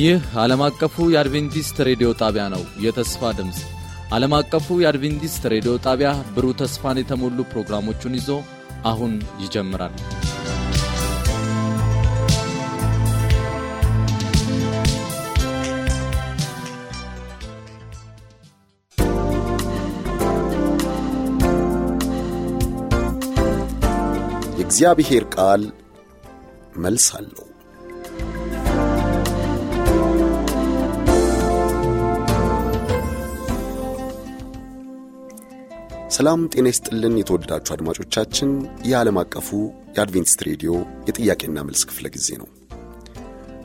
ይህ ዓለም አቀፉ የአድቬንቲስት ሬዲዮ ጣቢያ ነው። የተስፋ ድምፅ ዓለም አቀፉ የአድቬንቲስት ሬዲዮ ጣቢያ ብሩህ ተስፋን የተሞሉ ፕሮግራሞቹን ይዞ አሁን ይጀምራል። የእግዚአብሔር ቃል መልስ አለው። ሰላም ጤና ይስጥልን። የተወደዳችሁ አድማጮቻችን የዓለም አቀፉ የአድቬንቲስት ሬዲዮ የጥያቄና መልስ ክፍለ ጊዜ ነው።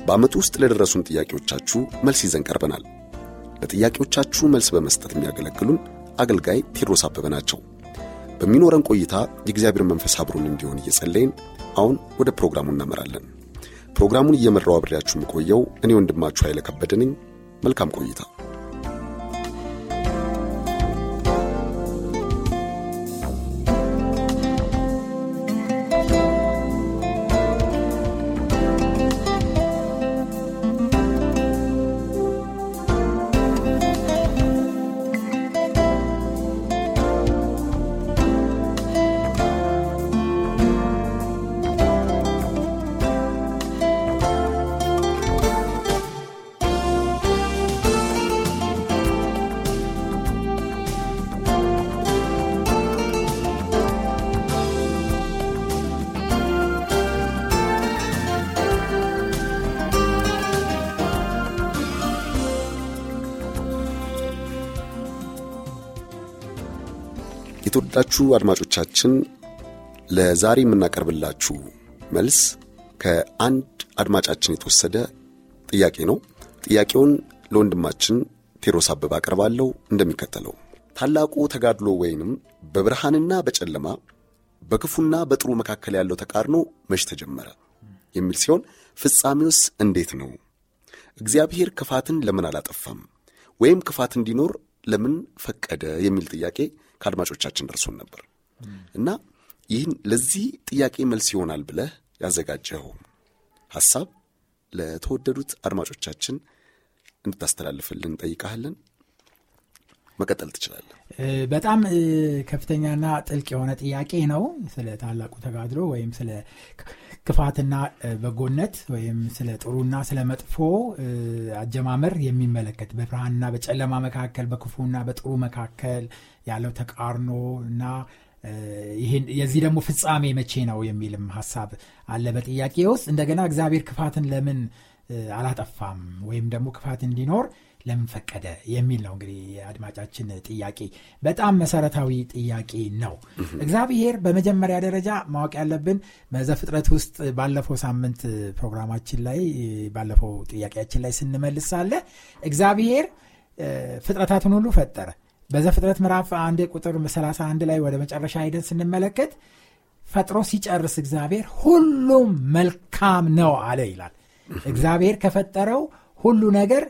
በዓመቱ ውስጥ ለደረሱን ጥያቄዎቻችሁ መልስ ይዘን ቀርበናል። ለጥያቄዎቻችሁ መልስ በመስጠት የሚያገለግሉን አገልጋይ ቴድሮስ አበበ ናቸው። በሚኖረን ቆይታ የእግዚአብሔር መንፈስ አብሮን እንዲሆን እየጸለይን አሁን ወደ ፕሮግራሙ እናመራለን። ፕሮግራሙን እየመራው አብሬያችሁ የምቆየው እኔ ወንድማችሁ ኃይለ ከበደ ነኝ። መልካም ቆይታ። የተወደዳችሁ አድማጮቻችን ለዛሬ የምናቀርብላችሁ መልስ ከአንድ አድማጫችን የተወሰደ ጥያቄ ነው። ጥያቄውን ለወንድማችን ቴዎድሮስ አበበ አቀርባለሁ እንደሚከተለው። ታላቁ ተጋድሎ ወይንም በብርሃንና በጨለማ በክፉና በጥሩ መካከል ያለው ተቃርኖ መች ተጀመረ የሚል ሲሆን ፍጻሜውስ እንዴት ነው? እግዚአብሔር ክፋትን ለምን አላጠፋም? ወይም ክፋት እንዲኖር ለምን ፈቀደ? የሚል ጥያቄ ከአድማጮቻችን ደርሶን ነበር እና ይህን ለዚህ ጥያቄ መልስ ይሆናል ብለህ ያዘጋጀኸው ሐሳብ ለተወደዱት አድማጮቻችን እንድታስተላልፍልን እንጠይቃለን። መቀጠል ትችላለህ። በጣም ከፍተኛና ጥልቅ የሆነ ጥያቄ ነው። ስለ ታላቁ ተጋድሎ ወይም ስለ ክፋትና በጎነት ወይም ስለ ጥሩና ስለ መጥፎ አጀማመር የሚመለከት በብርሃንና በጨለማ መካከል በክፉና በጥሩ መካከል ያለው ተቃርኖ እና የዚህ ደግሞ ፍጻሜ መቼ ነው የሚልም ሀሳብ አለ በጥያቄ ውስጥ። እንደገና እግዚአብሔር ክፋትን ለምን አላጠፋም ወይም ደግሞ ክፋት እንዲኖር ለምን ፈቀደ የሚል ነው እንግዲህ የአድማጫችን ጥያቄ። በጣም መሰረታዊ ጥያቄ ነው። እግዚአብሔር በመጀመሪያ ደረጃ ማወቅ ያለብን በዘፍጥረት ውስጥ ባለፈው ሳምንት ፕሮግራማችን ላይ ባለፈው ጥያቄያችን ላይ ስንመልስ ሳለ እግዚአብሔር ፍጥረታትን ሁሉ ፈጠረ። በዘፍጥረት ምዕራፍ አንድ ቁጥር 31 ላይ ወደ መጨረሻ ሄደን ስንመለከት ፈጥሮ ሲጨርስ እግዚአብሔር ሁሉም መልካም ነው አለ ይላል። እግዚአብሔር ከፈጠረው ሁሉ ነገር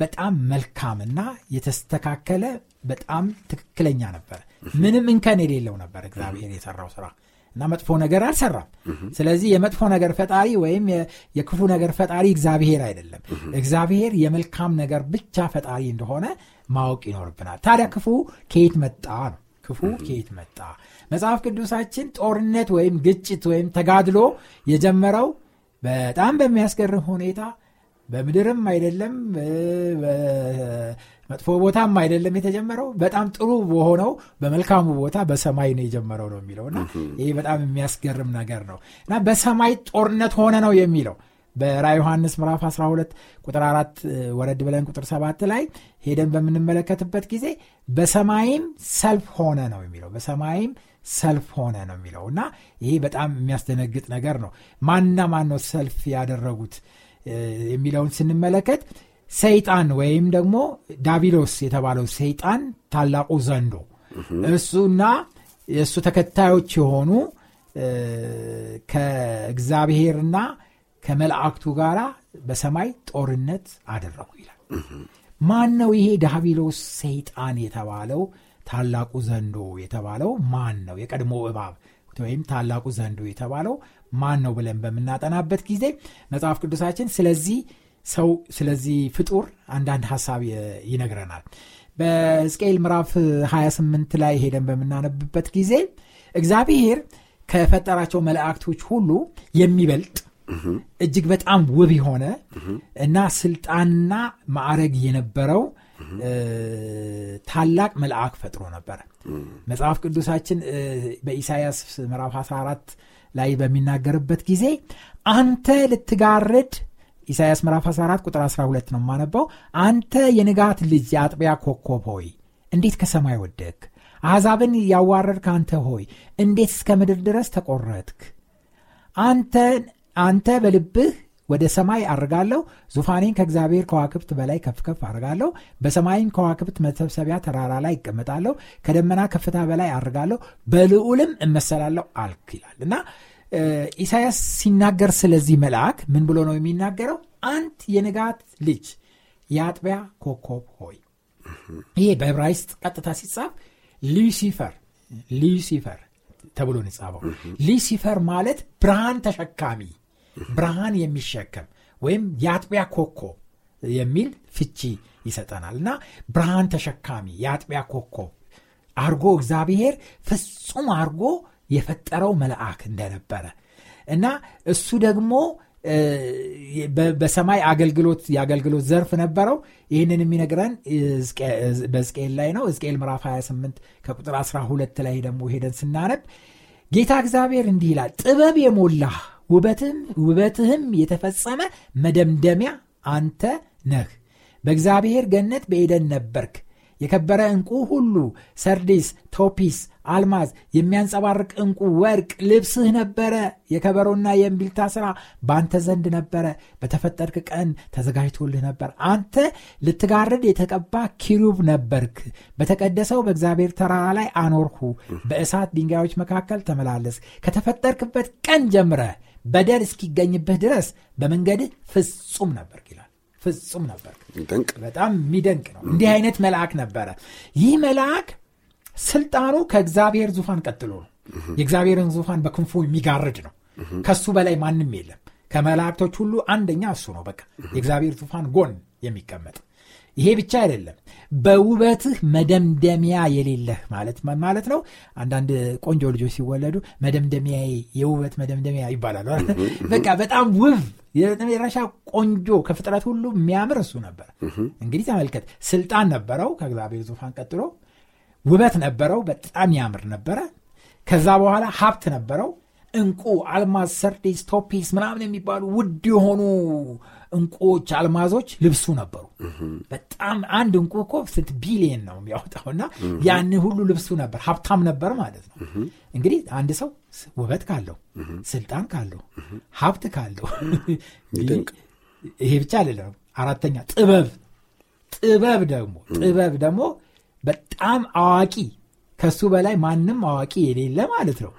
በጣም መልካምና የተስተካከለ በጣም ትክክለኛ ነበር። ምንም እንከን የሌለው ነበር እግዚአብሔር የሰራው ስራ እና መጥፎ ነገር አልሰራም። ስለዚህ የመጥፎ ነገር ፈጣሪ ወይም የክፉ ነገር ፈጣሪ እግዚአብሔር አይደለም። እግዚአብሔር የመልካም ነገር ብቻ ፈጣሪ እንደሆነ ማወቅ ይኖርብናል። ታዲያ ክፉ ከየት መጣ ነው? ክፉ ከየት መጣ? መጽሐፍ ቅዱሳችን ጦርነት ወይም ግጭት ወይም ተጋድሎ የጀመረው በጣም በሚያስገርም ሁኔታ በምድርም አይደለም መጥፎ ቦታም አይደለም የተጀመረው። በጣም ጥሩ በሆነው በመልካሙ ቦታ በሰማይ ነው የጀመረው ነው የሚለው እና ይህ በጣም የሚያስገርም ነገር ነው እና በሰማይ ጦርነት ሆነ ነው የሚለው። በራ ዮሐንስ ምዕራፍ 12 ቁጥር 4 ወረድ ብለን ቁጥር 7 ላይ ሄደን በምንመለከትበት ጊዜ በሰማይም ሰልፍ ሆነ ነው የሚለው። በሰማይም ሰልፍ ሆነ ነው የሚለው እና ይሄ በጣም የሚያስደነግጥ ነገር ነው። ማንና ማን ነው ሰልፍ ያደረጉት የሚለውን ስንመለከት ሰይጣን ወይም ደግሞ ዳቢሎስ የተባለው ሰይጣን ታላቁ ዘንዶ እሱና የእሱ ተከታዮች የሆኑ ከእግዚአብሔርና ከመላእክቱ ጋር በሰማይ ጦርነት አደረጉ ይላል። ማን ነው ይሄ ዳቢሎስ ሰይጣን የተባለው ታላቁ ዘንዶ የተባለው ማን ነው? የቀድሞ እባብ ወይም ታላቁ ዘንዶ የተባለው ማን ነው ብለን በምናጠናበት ጊዜ መጽሐፍ ቅዱሳችን ስለዚህ ሰው ስለዚህ ፍጡር አንዳንድ ሀሳብ ይነግረናል። በሕዝቅኤል ምዕራፍ 28 ላይ ሄደን በምናነብበት ጊዜ እግዚአብሔር ከፈጠራቸው መላእክቶች ሁሉ የሚበልጥ እጅግ በጣም ውብ የሆነ እና ስልጣንና ማዕረግ የነበረው ታላቅ መልአክ ፈጥሮ ነበረ መጽሐፍ ቅዱሳችን በኢሳያስ ምዕራፍ 14 ላይ በሚናገርበት ጊዜ አንተ ልትጋርድ ኢሳያስ ምዕራፍ 14 ቁጥር 12 ነው የማነባው አንተ የንጋት ልጅ የአጥቢያ ኮከብ ሆይ እንዴት ከሰማይ ወደክ አሕዛብን ያዋረድክ አንተ ሆይ እንዴት እስከ ምድር ድረስ ተቆረጥክ? አንተ በልብህ ወደ ሰማይ አርጋለሁ። ዙፋኔን ከእግዚአብሔር ከዋክብት በላይ ከፍከፍ አርጋለሁ። በሰማይም ከዋክብት መሰብሰቢያ ተራራ ላይ ይቀመጣለሁ ከደመና ከፍታ በላይ አርጋለሁ። በልዑልም እመሰላለሁ አልክ ይላል። እና ኢሳያስ ሲናገር ስለዚህ መልአክ ምን ብሎ ነው የሚናገረው? አንት የንጋት ልጅ የአጥቢያ ኮከብ ሆይ። ይሄ በዕብራይስጥ ቀጥታ ሲጻፍ ሉሲፈር ሉሲፈር ተብሎ ነው የጻፈው ሉሲፈር ማለት ብርሃን ተሸካሚ ብርሃን የሚሸከም ወይም የአጥቢያ ኮከብ የሚል ፍቺ ይሰጠናል። እና ብርሃን ተሸካሚ የአጥቢያ ኮከብ አርጎ እግዚአብሔር ፍጹም አርጎ የፈጠረው መልአክ እንደነበረ እና እሱ ደግሞ በሰማይ አገልግሎት የአገልግሎት ዘርፍ ነበረው። ይህንን የሚነግረን በዝቅኤል ላይ ነው። ዝቅኤል ምዕራፍ 28 ከቁጥር 12 ላይ ደግሞ ሄደን ስናነብ ጌታ እግዚአብሔር እንዲህ ይላል ጥበብ የሞላህ ውበትህም የተፈጸመ መደምደሚያ አንተ ነህ። በእግዚአብሔር ገነት በኤደን ነበርክ። የከበረ ዕንቁ ሁሉ ሰርዲስ ቶፒስ አልማዝ የሚያንጸባርቅ ዕንቁ ወርቅ ልብስህ ነበረ። የከበሮና የእምቢልታ ሥራ በአንተ ዘንድ ነበረ። በተፈጠርክ ቀን ተዘጋጅቶልህ ነበር። አንተ ልትጋርድ የተቀባ ኪሩብ ነበርክ። በተቀደሰው በእግዚአብሔር ተራራ ላይ አኖርሁ። በእሳት ድንጋዮች መካከል ተመላለስ ከተፈጠርክበት ቀን ጀምረ በደል እስኪገኝብህ ድረስ በመንገድህ ፍጹም ነበር ይላል። ፍጹም ነበር በጣም የሚደንቅ ነው። እንዲህ አይነት መልአክ ነበረ። ይህ መልአክ ስልጣኑ ከእግዚአብሔር ዙፋን ቀጥሎ ነው። የእግዚአብሔርን ዙፋን በክንፉ የሚጋርድ ነው። ከሱ በላይ ማንም የለም። ከመላእክቶች ሁሉ አንደኛ እሱ ነው። በቃ የእግዚአብሔር ዙፋን ጎን የሚቀመጥ ይሄ ብቻ አይደለም። በውበትህ መደምደሚያ የሌለህ ማለት ማለት ነው። አንዳንድ ቆንጆ ልጆች ሲወለዱ መደምደሚያ የውበት መደምደሚያ ይባላሉ በቃ በጣም ውብ የመጨረሻ ቆንጆ ከፍጥረት ሁሉ የሚያምር እሱ ነበር። እንግዲህ ተመልከት ስልጣን ነበረው ከእግዚአብሔር ዙፋን ቀጥሎ። ውበት ነበረው በጣም ያምር ነበረ። ከዛ በኋላ ሀብት ነበረው እንቁ አልማዝ ሰርዴስ ቶፒስ ምናምን የሚባሉ ውድ የሆኑ እንቁዎች አልማዞች ልብሱ ነበሩ። በጣም አንድ እንቁ እኮ ስንት ቢሊየን ነው የሚያወጣው እና ያን ሁሉ ልብሱ ነበር ሀብታም ነበር ማለት ነው። እንግዲህ አንድ ሰው ውበት ካለው ስልጣን ካለው ሀብት ካለው ይሄ ብቻ አይደለም። አራተኛ ጥበብ ጥበብ ደግሞ ጥበብ ደግሞ በጣም አዋቂ ከሱ በላይ ማንም አዋቂ የሌለ ማለት ነው።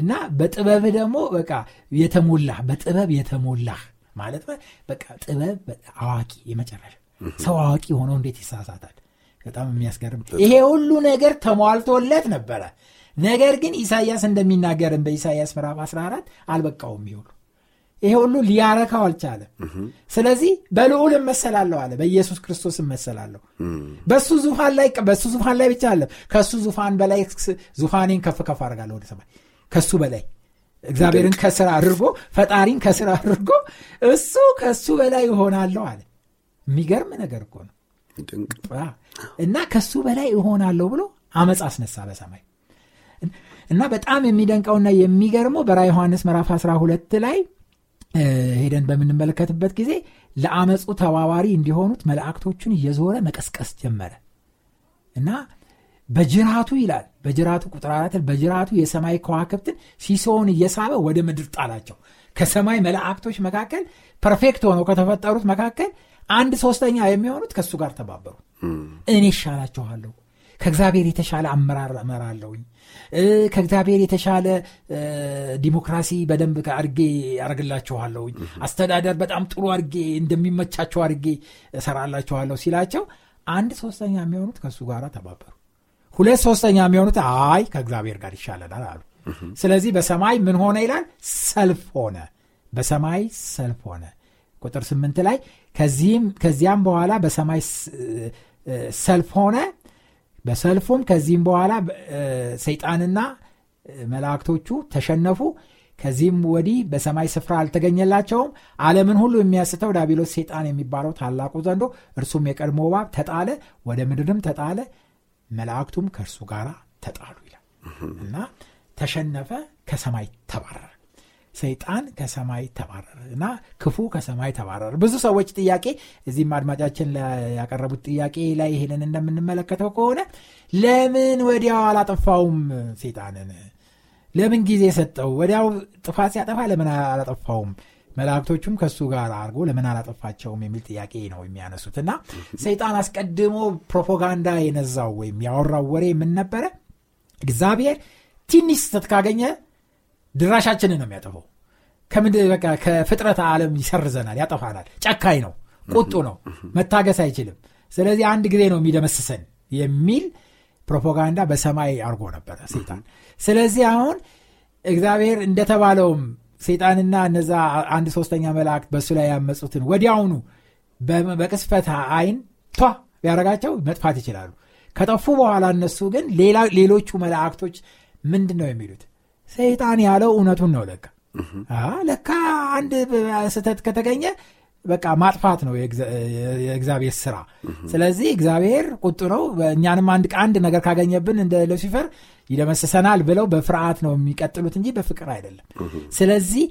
እና በጥበብህ ደግሞ በቃ የተሞላህ በጥበብ የተሞላህ ማለት በቃ ጥበብ አዋቂ የመጨረሻ ሰው አዋቂ ሆኖ እንዴት ይሳሳታል? በጣም የሚያስገርም። ይሄ ሁሉ ነገር ተሟልቶለት ነበረ። ነገር ግን ኢሳያስ እንደሚናገርን በኢሳያስ ምዕራፍ 14 አልበቃውም ይሁሉ ይሄ ሁሉ ሊያረካው አልቻለም። ስለዚህ በልዑል እመሰላለሁ አለ በኢየሱስ ክርስቶስ እመሰላለሁ። በሱ ዙፋን ላይ በሱ ዙፋን ላይ ብቻ አለም ከሱ ዙፋን በላይ ዙፋኔን ከፍ ከፍ አድርጋለሁ ወደ ሰማይ። ከሱ በላይ እግዚአብሔርን ከስራ አድርጎ ፈጣሪን ከስራ አድርጎ እሱ ከሱ በላይ እሆናለሁ አለ። የሚገርም ነገር እኮ ነው። እና ከሱ በላይ እሆናለሁ ብሎ አመፅ አስነሳ በሰማይ። እና በጣም የሚደንቀውና የሚገርመው በራ ዮሐንስ ምዕራፍ 12 ላይ ሄደን በምንመለከትበት ጊዜ ለአመፁ ተባባሪ እንዲሆኑት መላእክቶቹን እየዞረ መቀስቀስ ጀመረ። እና በጅራቱ ይላል በጅራቱ ቁጥር አራት በጅራቱ የሰማይ ከዋክብትን ሲሶውን እየሳበ ወደ ምድር ጣላቸው። ከሰማይ መላእክቶች መካከል perfect ሆነው ከተፈጠሩት መካከል አንድ ሶስተኛ የሚሆኑት ከእሱ ጋር ተባበሩ እኔ ይሻላችኋለሁ ከእግዚአብሔር የተሻለ አመራር እመራለሁኝ። ከእግዚአብሔር የተሻለ ዲሞክራሲ በደንብ አድርጌ ያደርግላችኋለሁኝ አስተዳደር በጣም ጥሩ አድርጌ እንደሚመቻቸው አድርጌ እሰራላችኋለሁ ሲላቸው አንድ ሶስተኛ የሚሆኑት ከእሱ ጋር ተባበሩ። ሁለት ሶስተኛ የሚሆኑት አይ ከእግዚአብሔር ጋር ይሻለናል አሉ። ስለዚህ በሰማይ ምን ሆነ ይላል? ሰልፍ ሆነ። በሰማይ ሰልፍ ሆነ። ቁጥር ስምንት ላይ ከዚያም በኋላ በሰማይ ሰልፍ ሆነ በሰልፉም ከዚህም በኋላ ሰይጣንና መላእክቶቹ ተሸነፉ። ከዚህም ወዲህ በሰማይ ስፍራ አልተገኘላቸውም። ዓለምን ሁሉ የሚያስተው ዳቢሎስ ሴጣን የሚባለው ታላቁ ዘንዶ እርሱም የቀድሞ ባብ ተጣለ ወደ ምድርም ተጣለ መላእክቱም ከእርሱ ጋር ተጣሉ ይላል። እና ተሸነፈ ከሰማይ ተባረረ ሰይጣን ከሰማይ ተባረረ እና ክፉ ከሰማይ ተባረረ። ብዙ ሰዎች ጥያቄ እዚህም አድማጫችን ያቀረቡት ጥያቄ ላይ ይሄንን እንደምንመለከተው ከሆነ ለምን ወዲያው አላጠፋውም ሴጣንን ለምን ጊዜ ሰጠው? ወዲያው ጥፋት ሲያጠፋ ለምን አላጠፋውም? መላእክቶቹም ከእሱ ጋር አድርጎ ለምን አላጠፋቸውም የሚል ጥያቄ ነው የሚያነሱት እና ሰይጣን አስቀድሞ ፕሮፓጋንዳ የነዛው ወይም ያወራው ወሬ ምን ነበረ? እግዚአብሔር ትንሽ ስተት ካገኘ ድራሻችንን ነው የሚያጠፈው በቃ ከፍጥረት ዓለም ይሰርዘናል ያጠፋናል። ጨካኝ ነው ቁጡ ነው መታገስ አይችልም። ስለዚህ አንድ ጊዜ ነው የሚደመስሰን የሚል ፕሮፓጋንዳ በሰማይ አርጎ ነበረ ሴጣን ስለዚህ አሁን እግዚአብሔር እንደተባለውም ሴጣንና እነዛ አንድ ሶስተኛ መላእክት በእሱ ላይ ያመፁትን ወዲያውኑ በቅስፈት አይን ቷ ቢያረጋቸው መጥፋት ይችላሉ። ከጠፉ በኋላ እነሱ ግን ሌሎቹ መላእክቶች ምንድን ነው የሚሉት ሰይጣን ያለው እውነቱን ነው ለካ። ለካ አንድ ስህተት ከተገኘ በቃ ማጥፋት ነው የእግዚአብሔር ስራ። ስለዚህ እግዚአብሔር ቁጡ ነው። እኛንም አንድ አንድ ነገር ካገኘብን እንደ ሉሲፈር ይደመስሰናል ብለው በፍርሃት ነው የሚቀጥሉት እንጂ በፍቅር አይደለም። ስለዚህ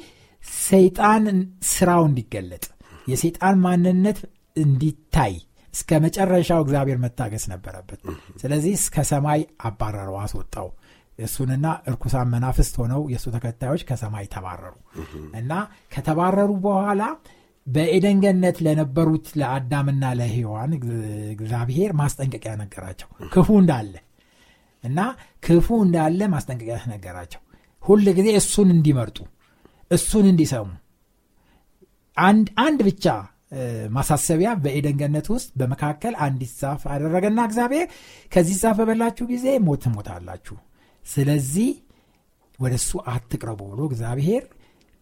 ሰይጣን ስራው እንዲገለጥ የሰይጣን ማንነት እንዲታይ እስከ መጨረሻው እግዚአብሔር መታገስ ነበረበት። ስለዚህ እስከ ሰማይ አባረረው አስወጣው እሱንና እርኩሳን መናፍስት ሆነው የእሱ ተከታዮች ከሰማይ ተባረሩ። እና ከተባረሩ በኋላ በኤደን ገነት ለነበሩት ለአዳምና ለሔዋን እግዚአብሔር ማስጠንቀቂያ ነገራቸው። ክፉ እንዳለ እና ክፉ እንዳለ ማስጠንቀቂያ ነገራቸው። ሁል ጊዜ እሱን እንዲመርጡ እሱን እንዲሰሙ። አንድ ብቻ ማሳሰቢያ በኤደን ገነት ውስጥ በመካከል አንዲት ዛፍ አደረገና እግዚአብሔር ከዚህ ዛፍ በበላችሁ ጊዜ ሞት ትሞታላችሁ ስለዚህ ወደ እሱ አትቅረቡ ብሎ እግዚአብሔር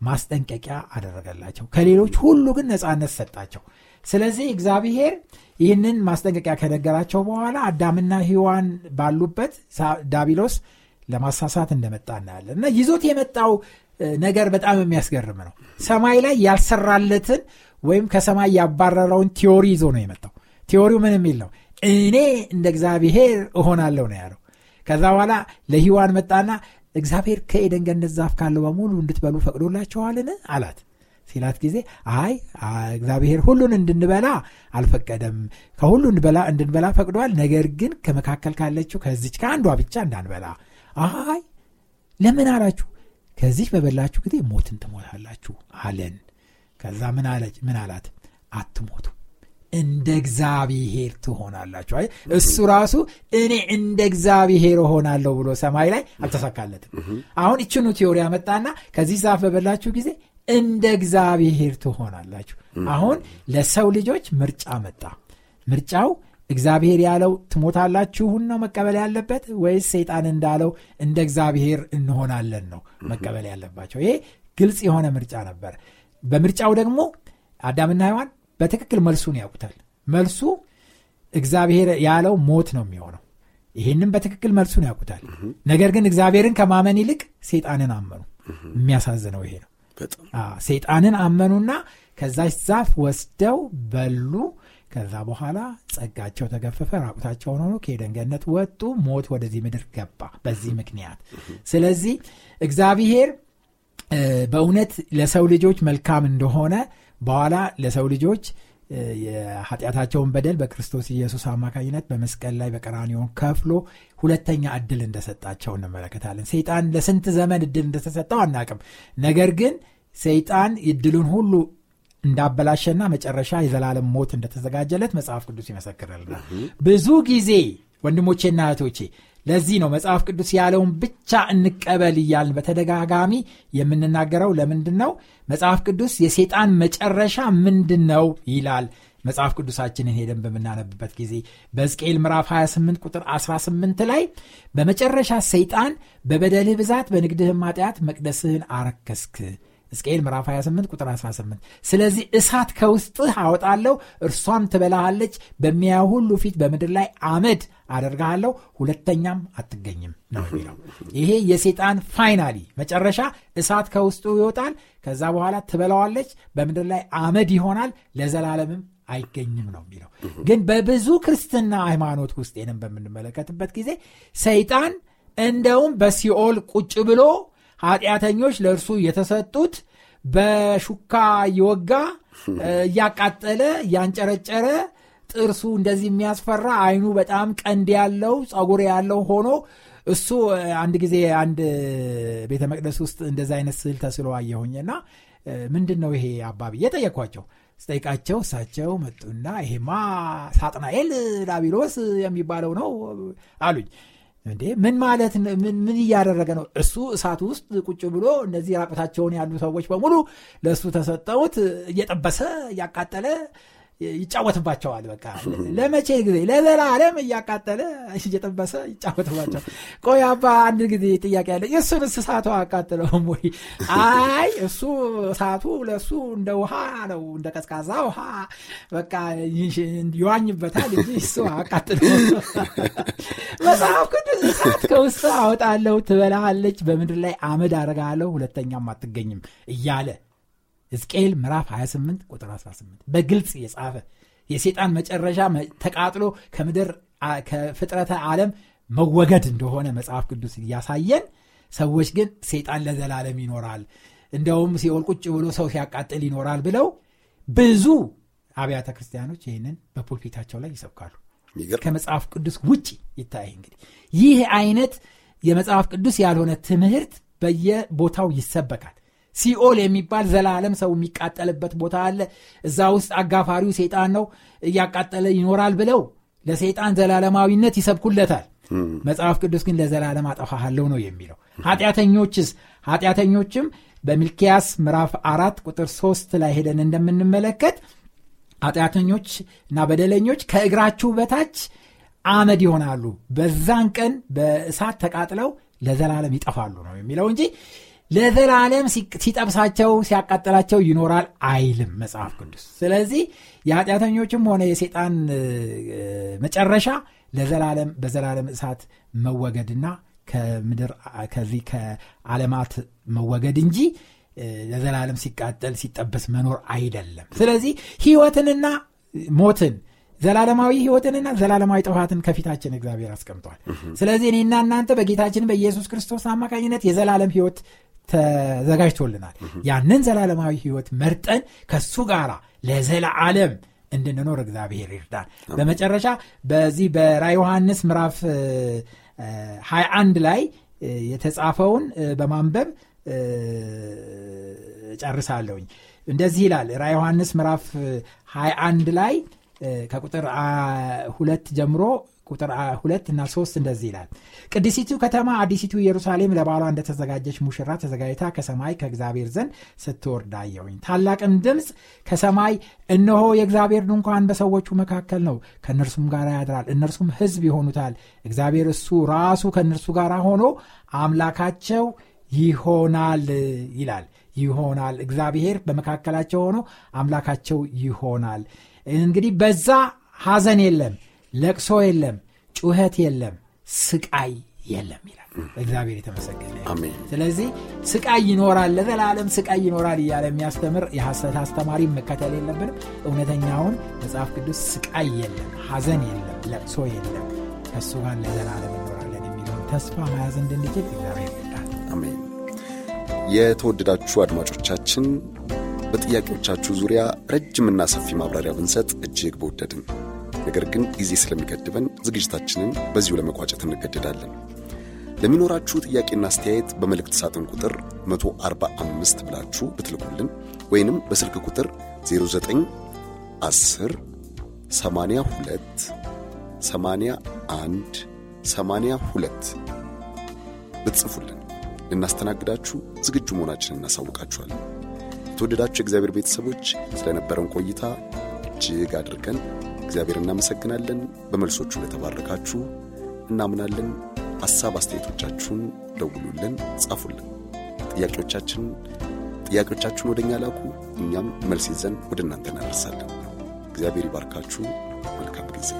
ማስጠንቀቂያ አደረገላቸው። ከሌሎች ሁሉ ግን ነፃነት ሰጣቸው። ስለዚህ እግዚአብሔር ይህንን ማስጠንቀቂያ ከነገራቸው በኋላ አዳምና ሂዋን ባሉበት ዳቢሎስ ለማሳሳት እንደመጣ እናያለን። እና ይዞት የመጣው ነገር በጣም የሚያስገርም ነው። ሰማይ ላይ ያልሰራለትን ወይም ከሰማይ ያባረረውን theory ይዞ ነው የመጣው። theory ው ምን የሚል ነው እኔ እንደ እግዚአብሔር እሆናለሁ ነው ያለው ከዛ በኋላ ለሂዋን መጣና እግዚአብሔር ከኤደን ገነት ዛፍ ካለው በሙሉ እንድትበሉ ፈቅዶላቸዋልን አላት። ሲላት ጊዜ አይ እግዚአብሔር ሁሉን እንድንበላ አልፈቀደም። ከሁሉ እንድንበላ ፈቅዷል። ነገር ግን ከመካከል ካለችው ከዚች ከአንዷ ብቻ እንዳንበላ. አይ ለምን አላችሁ? ከዚህ በበላችሁ ጊዜ ሞትን ትሞታላችሁ አለን. ከዛ ምን አላት? አትሞቱ እንደ እግዚአብሔር ትሆናላችሁ። እሱ ራሱ እኔ እንደ እግዚአብሔር እሆናለሁ ብሎ ሰማይ ላይ አልተሳካለትም። አሁን ይችኑ ቲዮሪ ያመጣና ከዚህ ዛፍ በበላችሁ ጊዜ እንደ እግዚአብሔር ትሆናላችሁ። አሁን ለሰው ልጆች ምርጫ መጣ። ምርጫው እግዚአብሔር ያለው ትሞታላችሁን ነው መቀበል ያለበት ወይስ ሰይጣን እንዳለው እንደ እግዚአብሔር እንሆናለን ነው መቀበል ያለባቸው? ይሄ ግልጽ የሆነ ምርጫ ነበር። በምርጫው ደግሞ አዳምና ሔዋን በትክክል መልሱን ያውቁታል። መልሱ እግዚአብሔር ያለው ሞት ነው የሚሆነው። ይህንም በትክክል መልሱን ያውቁታል። ነገር ግን እግዚአብሔርን ከማመን ይልቅ ሴጣንን አመኑ። የሚያሳዝነው ይሄ ነው። ሴጣንን አመኑና ከዛች ዛፍ ወስደው በሉ። ከዛ በኋላ ጸጋቸው ተገፈፈ ራቁታቸውን ሆኖ ከደንገነት ወጡ። ሞት ወደዚህ ምድር ገባ በዚህ ምክንያት። ስለዚህ እግዚአብሔር በእውነት ለሰው ልጆች መልካም እንደሆነ በኋላ ለሰው ልጆች የኃጢአታቸውን በደል በክርስቶስ ኢየሱስ አማካኝነት በመስቀል ላይ በቀራኒዮን ከፍሎ ሁለተኛ እድል እንደሰጣቸው እንመለከታለን። ሰይጣን ለስንት ዘመን እድል እንደተሰጠው አናቅም። ነገር ግን ሰይጣን እድሉን ሁሉ እንዳበላሸና መጨረሻ የዘላለም ሞት እንደተዘጋጀለት መጽሐፍ ቅዱስ ይመሰክርልናል። ብዙ ጊዜ ወንድሞቼና እህቶቼ ለዚህ ነው መጽሐፍ ቅዱስ ያለውን ብቻ እንቀበል እያልን በተደጋጋሚ የምንናገረው። ለምንድን ነው መጽሐፍ ቅዱስ የሴጣን መጨረሻ ምንድን ነው ይላል። መጽሐፍ ቅዱሳችንን ሄደን በምናነብበት ጊዜ በሕዝቅኤል ምዕራፍ 28 ቁጥር 18 ላይ በመጨረሻ ሰይጣን በበደልህ ብዛት በንግድህም ኃጢአት መቅደስህን አረከስክ ሕዝቅኤል ምዕራፍ 28 ቁጥር 18 ስለዚህ እሳት ከውስጥህ አወጣለሁ እርሷም ትበላሃለች በሚያዩ ሁሉ ፊት በምድር ላይ አመድ አደርግሃለሁ ሁለተኛም አትገኝም ነው የሚለው። ይሄ የሴጣን finally መጨረሻ እሳት ከውስጡ ይወጣል ከዛ በኋላ ትበላዋለች በምድር ላይ አመድ ይሆናል ለዘላለምም አይገኝም ነው የሚለው። ግን በብዙ ክርስትና ሃይማኖት ውስጥ ይህንም በምንመለከትበት ጊዜ ሰይጣን እንደውም በሲኦል ቁጭ ብሎ ኃጢአተኞች ለእርሱ የተሰጡት በሹካ እየወጋ እያቃጠለ እያንጨረጨረ ጥርሱ እንደዚህ የሚያስፈራ አይኑ በጣም ቀንድ ያለው ጸጉር ያለው ሆኖ እሱ አንድ ጊዜ አንድ ቤተ መቅደስ ውስጥ እንደዚ አይነት ስዕል ተስሎ አየሁኝና ምንድን ነው ይሄ አባቢ እየጠየኳቸው ስጠይቃቸው እሳቸው መጡና ይሄማ ሳጥናኤል ዳቢሎስ የሚባለው ነው አሉኝ እንዴ? ምን ማለት ምን እያደረገ ነው? እሱ እሳት ውስጥ ቁጭ ብሎ እነዚህ ራቁታቸውን ያሉ ሰዎች በሙሉ ለእሱ ተሰጠውት እየጠበሰ እያቃጠለ ይጫወትባቸዋል። በቃ ለመቼ ጊዜ? ለዘላለም እያቃጠለ እየጠበሰ ይጫወትባቸው ቆይ አባ አንድ ጊዜ ጥያቄ ያለ እሱን እሳቱ አቃጥለውም ወይ? አይ እሱ እሳቱ ለእሱ እንደ ውሃ ነው እንደ ቀዝቃዛ ውሃ በቃ ይዋኝበታል እንጂ እሱ አቃጥለው መጽሐፍ ቅዱስ እሳት ከውስጥ አወጣለሁ ትበላሃለች በምድር ላይ አመድ አረጋለሁ ሁለተኛም አትገኝም እያለ ሕዝቅኤል ምዕራፍ 28 ቁጥር 18 በግልጽ የጻፈ የሴጣን መጨረሻ ተቃጥሎ ከምድር ከፍጥረተ ዓለም መወገድ እንደሆነ መጽሐፍ ቅዱስ እያሳየን ሰዎች ግን ሴጣን ለዘላለም ይኖራል እንደውም ሲኦል ቁጭ ብሎ ሰው ሲያቃጥል ይኖራል ብለው ብዙ አብያተ ክርስቲያኖች ይህንን በፑልፒታቸው ላይ ይሰብካሉ። ከመጽሐፍ ቅዱስ ውጭ ይታይ እንግዲህ ይህ አይነት የመጽሐፍ ቅዱስ ያልሆነ ትምህርት በየቦታው ይሰበካል ሲኦል የሚባል ዘላለም ሰው የሚቃጠልበት ቦታ አለ። እዛ ውስጥ አጋፋሪው ሴጣን ነው እያቃጠለ ይኖራል ብለው ለሴጣን ዘላለማዊነት ይሰብኩለታል። መጽሐፍ ቅዱስ ግን ለዘላለም አጠፋሃለሁ ነው የሚለው። ኃጢአተኞችስ? ኃጢአተኞችም በሚልኪያስ ምዕራፍ አራት ቁጥር ሶስት ላይ ሄደን እንደምንመለከት ኃጢአተኞች እና በደለኞች ከእግራችሁ በታች አመድ ይሆናሉ። በዛን ቀን በእሳት ተቃጥለው ለዘላለም ይጠፋሉ ነው የሚለው እንጂ ለዘላለም ሲጠብሳቸው ሲያቃጥላቸው ይኖራል አይልም መጽሐፍ ቅዱስ። ስለዚህ የኃጢአተኞችም ሆነ የሴጣን መጨረሻ ለዘላለም በዘላለም እሳት መወገድና ከምድር ከዚህ ከዓለማት መወገድ እንጂ ለዘላለም ሲቃጠል ሲጠበስ መኖር አይደለም። ስለዚህ ህይወትንና ሞትን ዘላለማዊ ህይወትንና ዘላለማዊ ጥፋትን ከፊታችን እግዚአብሔር አስቀምጧል። ስለዚህ እኔና እናንተ በጌታችን በኢየሱስ ክርስቶስ አማካኝነት የዘላለም ህይወት ተዘጋጅቶልናል። ያንን ዘላለማዊ ህይወት መርጠን ከሱ ጋር ለዘላለም እንድንኖር እግዚአብሔር ይርዳል በመጨረሻ በዚህ በራ ዮሐንስ ምዕራፍ 21 ላይ የተጻፈውን በማንበብ ጨርሳለሁኝ እንደዚህ ይላል ራ ዮሐንስ ምዕራፍ 21 ላይ ከቁጥር ሁለት ጀምሮ ቁጥር ሁለት እና ሶስት እንደዚህ ይላል። ቅድሲቱ ከተማ አዲሲቱ ኢየሩሳሌም ለባሏ እንደተዘጋጀች ሙሽራ ተዘጋጅታ ከሰማይ ከእግዚአብሔር ዘንድ ስትወርድ ታላቅም ድምፅ ከሰማይ እነሆ የእግዚአብሔር ድንኳን በሰዎቹ መካከል ነው ከእነርሱም ጋር ያድራል እነርሱም ህዝብ ይሆኑታል። እግዚአብሔር እሱ ራሱ ከእነርሱ ጋር ሆኖ አምላካቸው ይሆናል ይላል። ይሆናል። እግዚአብሔር በመካከላቸው ሆኖ አምላካቸው ይሆናል። እንግዲህ በዛ ሐዘን የለም ለቅሶ የለም ጩኸት የለም ስቃይ የለም ይላል። እግዚአብሔር የተመሰገነ ስለዚህ ስቃይ ይኖራል ለዘላለም ስቃይ ይኖራል እያለ የሚያስተምር የሐሰት አስተማሪ መከተል የለብንም። እውነተኛውን መጽሐፍ ቅዱስ ስቃይ የለም ሐዘን የለም ለቅሶ የለም ከእሱ ጋር ለዘላለም እኖራለን የሚለውን ተስፋ መያዝ እንድንችል እግዚአብሔር ይርዳል አሜን። የተወደዳችሁ አድማጮቻችን በጥያቄዎቻችሁ ዙሪያ ረጅምና ሰፊ ማብራሪያ ብንሰጥ እጅግ በወደድን ነገር ግን ጊዜ ስለሚገድበን ዝግጅታችንን በዚሁ ለመቋጨት እንገደዳለን። ለሚኖራችሁ ጥያቄና አስተያየት በመልእክት ሳጥን ቁጥር 145 ብላችሁ ብትልኩልን ወይንም በስልክ ቁጥር 09 10 82 81 82 ብትጽፉልን ልናስተናግዳችሁ ዝግጁ መሆናችንን እናሳውቃችኋለን። የተወደዳችሁ የእግዚአብሔር ቤተሰቦች ስለነበረን ቆይታ እጅግ አድርገን እግዚአብሔር እናመሰግናለን በመልሶቹ ለተባረካችሁ እናምናለን ሐሳብ አስተያየቶቻችሁን ደውሉልን ጻፉልን ጥያቄዎቻችን ጥያቄዎቻችሁን ወደ እኛ ላኩ። እኛም መልስ ይዘን ወደ እናንተ እናደርሳለን። እግዚአብሔር ይባርካችሁ። መልካም ጊዜ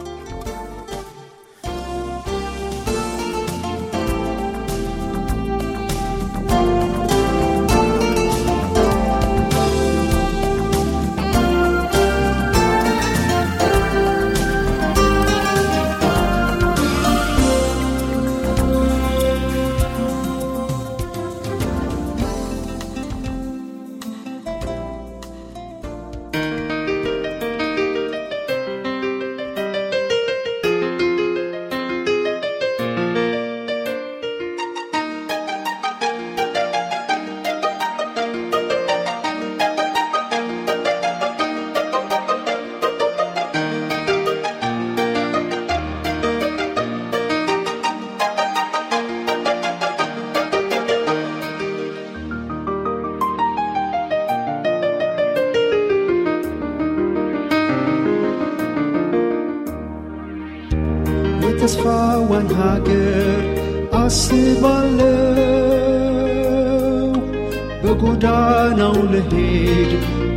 በጎዳናው ልሄድ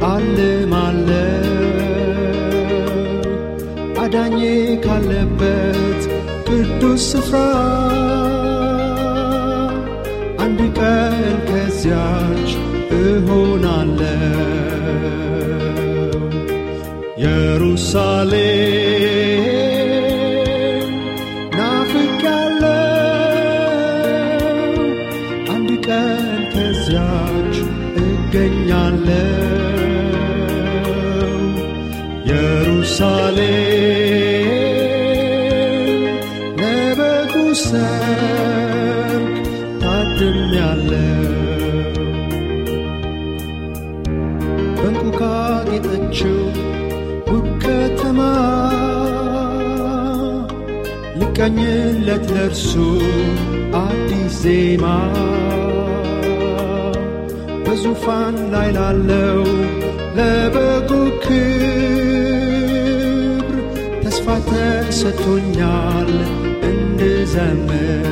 አልማለው አዳኜ ካለበት ቅዱስ ስፍራ አንድ ቀን ከዚያች እሆናለው ኢየሩሳሌም ልቀኝለት ለእርሱ አዲስ ዜማ። በዙፋን ላይ ላለው ለበጉ ክብር ተስፋ ተሰጥቶኛል እንድዘምር።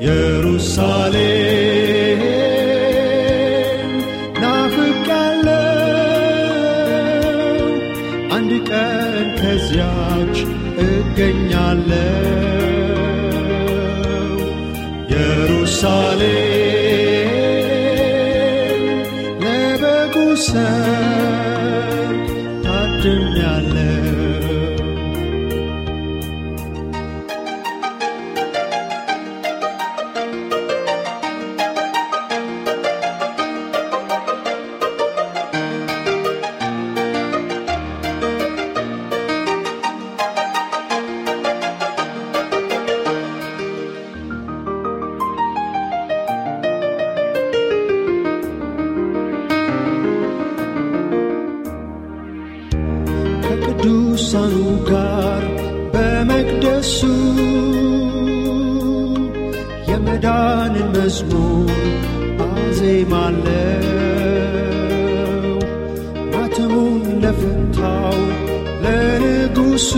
ኢየሩሳሌም ጋር በመቅደሱ የመዳንን መዝሙር አዜማለው ማተሙን ለፈታው ለንጉሱ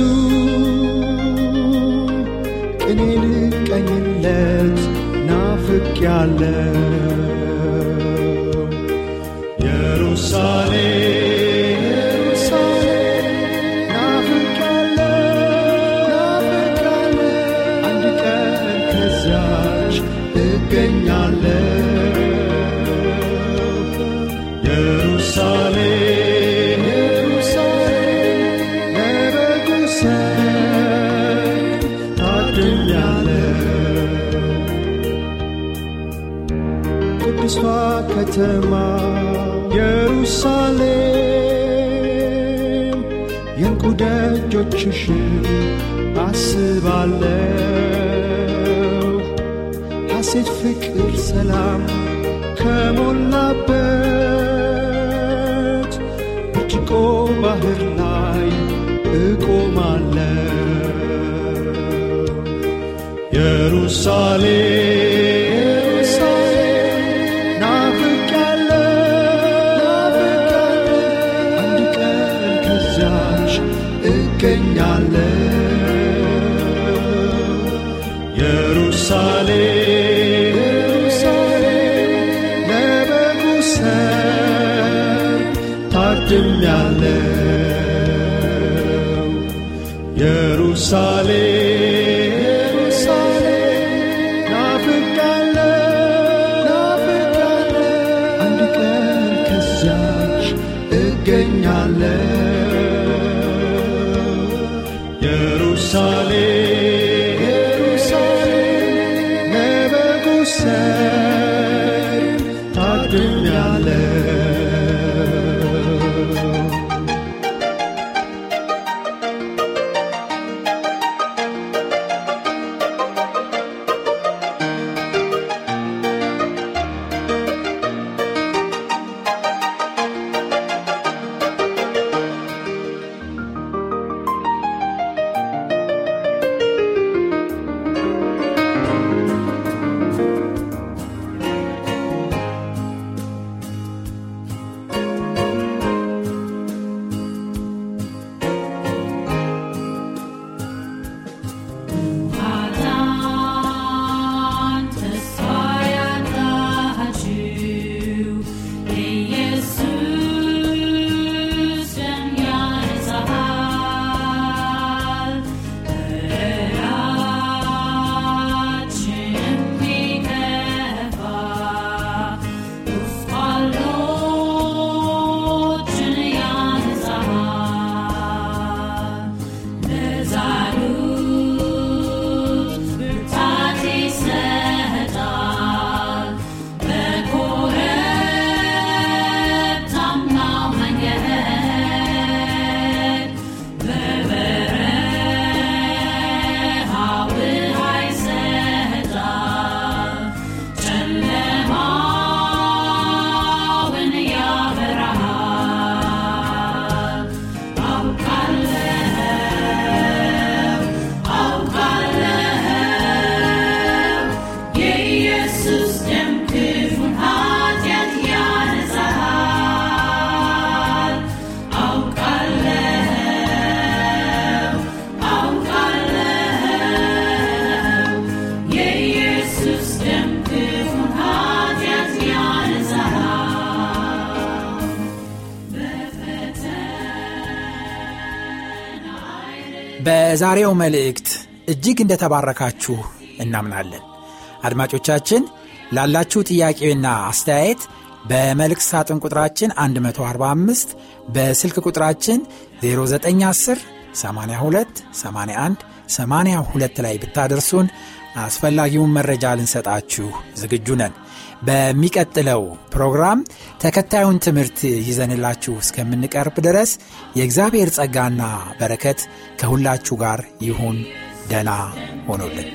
ቅኔ ልቀኝለት ናፍቄያለሁ ኢየሩሳሌም ከተማ ኢየሩሳሌም የእንቁ ደጆችሽን አስባለሁ ሐሴት፣ ፍቅር፣ ሰላም ከሞላበት ብርጭቆ ባህር ላይ እቆማለሁ ኢየሩሳሌም እገኛለሁ በዛሬው መልእክት እጅግ እንደተባረካችሁ እናምናለን። አድማጮቻችን ላላችሁ ጥያቄና አስተያየት በመልእክት ሳጥን ቁጥራችን 145 በስልክ ቁጥራችን 0910 82 81 82 ላይ ብታደርሱን አስፈላጊውን መረጃ ልንሰጣችሁ ዝግጁ ነን። በሚቀጥለው ፕሮግራም ተከታዩን ትምህርት ይዘንላችሁ እስከምንቀርብ ድረስ የእግዚአብሔር ጸጋና በረከት ከሁላችሁ ጋር ይሁን። ደና ሆኖልን